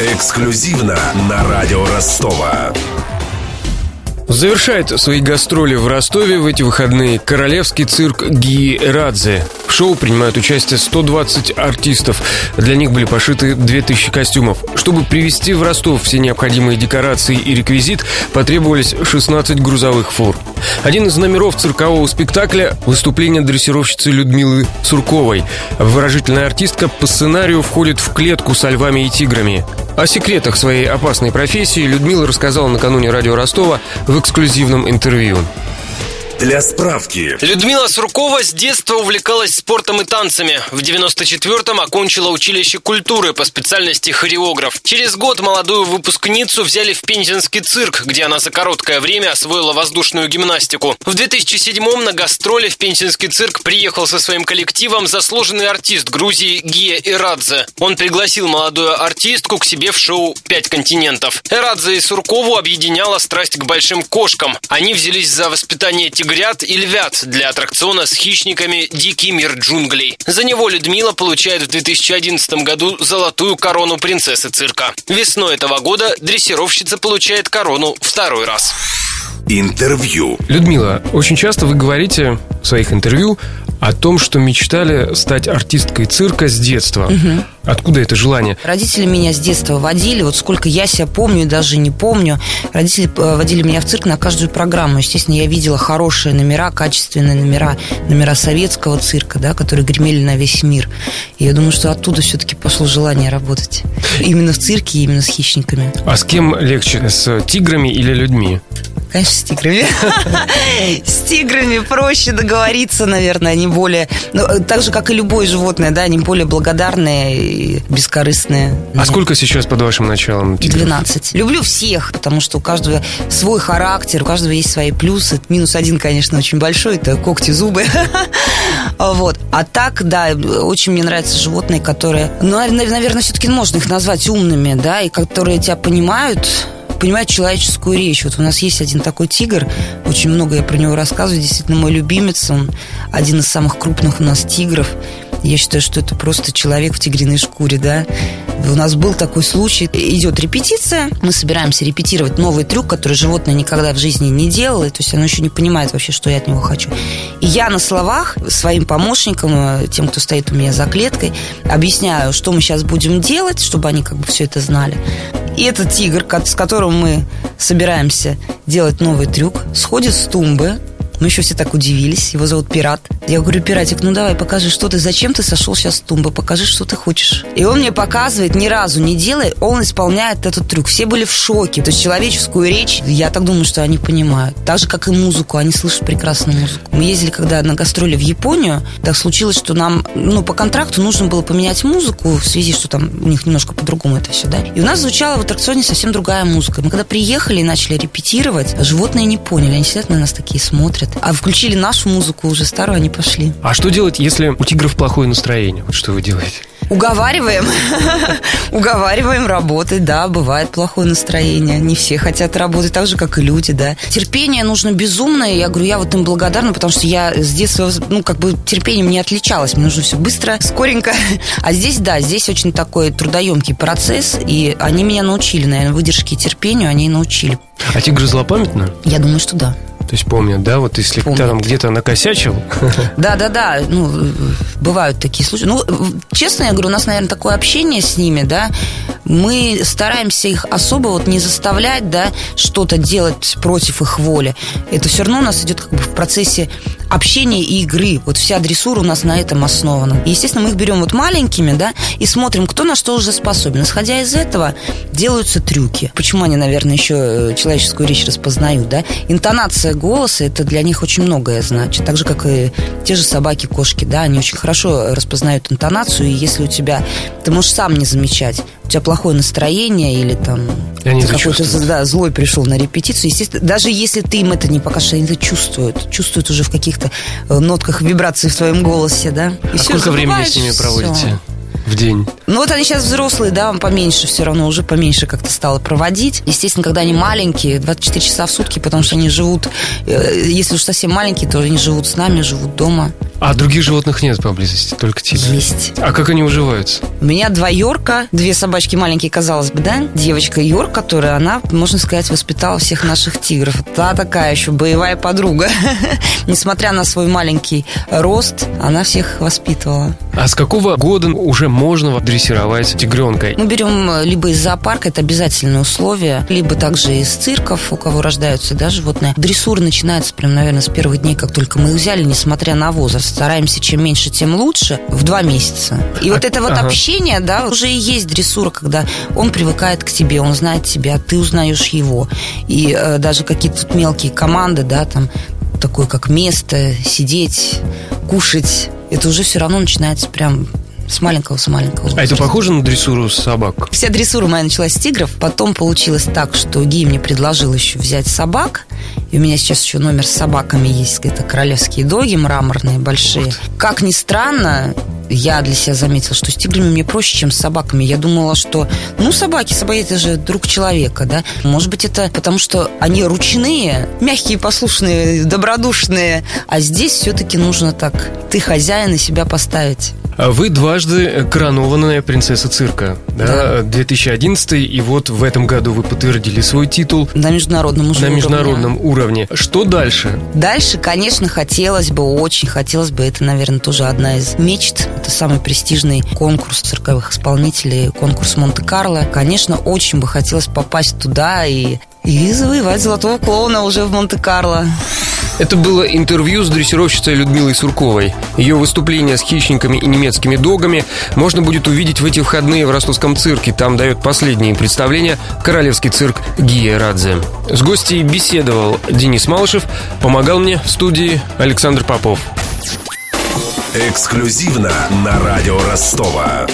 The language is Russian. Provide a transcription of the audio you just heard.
Эксклюзивно на радио Ростова. Завершает свои гастроли в Ростове в эти выходные королевский цирк Ги Радзе. В шоу принимают участие 120 артистов. Для них были пошиты 2000 костюмов. Чтобы привезти в Ростов все необходимые декорации и реквизит, потребовались 16 грузовых фур. Один из номеров циркового спектакля – выступление дрессировщицы Людмилы Сурковой. Выражительная артистка по сценарию входит в клетку со львами и тиграми. О секретах своей опасной профессии Людмила рассказала накануне радио Ростова в эксклюзивном интервью. Для справки. Людмила Суркова с детства увлекалась спортом и танцами. В 94-м окончила училище культуры по специальности хореограф. Через год молодую выпускницу взяли в Пензенский цирк, где она за короткое время освоила воздушную гимнастику. В 2007-м на гастроли в Пензенский цирк приехал со своим коллективом заслуженный артист Грузии Гия Ирадзе. Он пригласил молодую артистку к себе в шоу «Пять континентов». Ирадзе и Суркову объединяла страсть к большим кошкам. Они взялись за воспитание тигров тигрят и львят для аттракциона с хищниками «Дикий мир джунглей». За него Людмила получает в 2011 году золотую корону принцессы цирка. Весной этого года дрессировщица получает корону второй раз. Интервью. Людмила, очень часто вы говорите в своих интервью о том, что мечтали стать артисткой цирка с детства. Угу. Откуда это желание? Родители меня с детства водили, вот сколько я себя помню, даже не помню. Родители э, водили меня в цирк на каждую программу. Естественно, я видела хорошие номера, качественные номера, номера советского цирка, да, которые гремели на весь мир. И я думаю, что оттуда все-таки пошло желание работать. Именно в цирке, именно с хищниками. А с кем легче, с тиграми или людьми? Конечно, с тиграми. С тиграми проще договориться, наверное, они более... Ну, так же, как и любое животное, да, они более благодарные и бескорыстные. А сколько сейчас под вашим началом тигров? 12. Люблю всех, потому что у каждого свой характер, у каждого есть свои плюсы. Минус один, конечно, очень большой, это когти, зубы. Вот. А так, да, очень мне нравятся животные, которые, ну, наверное, все-таки можно их назвать умными, да, и которые тебя понимают, понимают человеческую речь. Вот у нас есть один такой тигр, очень много я про него рассказываю, действительно мой любимец, он один из самых крупных у нас тигров. Я считаю, что это просто человек в тигриной шкуре, да. У нас был такой случай. Идет репетиция, мы собираемся репетировать новый трюк, который животное никогда в жизни не делало, то есть оно еще не понимает вообще, что я от него хочу. И я на словах своим помощникам, э, тем, кто стоит у меня за клеткой, объясняю, что мы сейчас будем делать, чтобы они как бы все это знали. И этот тигр, с которым мы собираемся делать новый трюк, сходит с тумбы, мы еще все так удивились. Его зовут Пират. Я говорю, Пиратик, ну давай покажи, что ты, зачем ты сошел сейчас с тумбы, покажи, что ты хочешь. И он мне показывает, ни разу не делая, он исполняет этот трюк. Все были в шоке. То есть человеческую речь, я так думаю, что они понимают. Так же, как и музыку, они слышат прекрасную музыку. Мы ездили, когда на гастроли в Японию, так случилось, что нам, ну, по контракту нужно было поменять музыку в связи, что там у них немножко по-другому это все, да. И у нас звучала в аттракционе совсем другая музыка. Мы когда приехали и начали репетировать, животные не поняли, они сидят на нас такие смотрят. А включили нашу музыку уже старую, они пошли. А что делать, если у тигров плохое настроение? Вот что вы делаете? Уговариваем. Уговариваем работать, да, бывает плохое настроение. Не все хотят работать так же, как и люди, да. Терпение нужно безумное. Я говорю, я вот им благодарна, потому что я с детства, ну, как бы терпением не отличалась. Мне нужно все быстро, скоренько. А здесь, да, здесь очень такой трудоемкий процесс. И они меня научили, наверное, выдержке и терпению, они научили. А тигры злопамятны? Я думаю, что да. То есть помнят, да, вот если помнят. там где-то накосячил. Да, да, да. Ну, бывают такие случаи. Ну, честно я говорю, у нас, наверное, такое общение с ними, да. Мы стараемся их особо вот не заставлять, да, что-то делать против их воли. Это все равно у нас идет как бы в процессе общения и игры. Вот вся дрессура у нас на этом основана. И, естественно, мы их берем вот маленькими, да, и смотрим, кто на что уже способен. Исходя из этого, делаются трюки. Почему они, наверное, еще э, человеческую речь распознают, да? Интонация голоса, это для них очень многое значит. Так же, как и те же собаки, кошки, да, они очень хорошо распознают интонацию, и если у тебя, ты можешь сам не замечать, тебя плохое настроение или там какой-то да, злой пришел на репетицию, естественно, даже если ты им это не покажешь, они это чувствуют, чувствуют уже в каких-то э, нотках вибраций в твоем голосе, да. И а сколько времени с ними проводите? Все в день? Ну вот они сейчас взрослые, да, поменьше все равно, уже поменьше как-то стало проводить. Естественно, когда они маленькие, 24 часа в сутки, потому что они живут, э, если уж совсем маленькие, то они живут с нами, живут дома. А других животных нет поблизости, только тигры? Есть. А как они уживаются? У меня два Йорка, две собачки маленькие, казалось бы, да? Девочка Йорк, которая, она, можно сказать, воспитала всех наших тигров. Та такая еще боевая подруга. Несмотря на свой маленький рост, она всех воспитывала. А с какого года уже можно дрессировать тигренка? Мы берем э, либо из зоопарка, это обязательное условие, либо также из цирков, у кого рождаются да, животные. Дрессура начинается прям, наверное, с первых дней, как только мы их взяли, несмотря на возраст. Стараемся чем меньше, тем лучше, в два месяца. И А- вот это вот ага. общение, да, уже и есть дрессура, когда он привыкает к тебе, он знает тебя, ты узнаешь его. И э, даже какие-то тут мелкие команды, да, там такое как место, сидеть, кушать, это уже все равно начинается прям с маленького, с маленького. А это возраста. похоже на дрессуру собак? Вся дрессура моя началась с тигров. Потом получилось так, что Ги мне предложил еще взять собак. И у меня сейчас еще номер с собаками есть. Это королевские доги мраморные, большие. Как ни странно, я для себя заметила, что с тиграми мне проще, чем с собаками. Я думала, что, ну, собаки, собаки это же друг человека, да. Может быть, это потому, что они ручные, мягкие, послушные, добродушные. А здесь все-таки нужно так, ты хозяин и себя поставить. А Вы дважды коронованная принцесса цирка, да? 2011 и вот в этом году вы подтвердили свой титул На международном уже на уровне. международном уровне. Что дальше? Дальше, конечно, хотелось бы, очень хотелось бы, это, наверное, тоже одна из мечт. Это самый престижный конкурс цирковых исполнителей, конкурс Монте-Карло. Конечно, очень бы хотелось попасть туда и, и завоевать золотого клоуна уже в Монте-Карло. Это было интервью с дрессировщицей Людмилой Сурковой. Ее выступление с хищниками и немецкими догами можно будет увидеть в эти выходные в ростовском цирке. Там дает последние представления королевский цирк Гия Радзе. С гостей беседовал Денис Малышев, помогал мне в студии Александр Попов. Эксклюзивно на радио Ростова.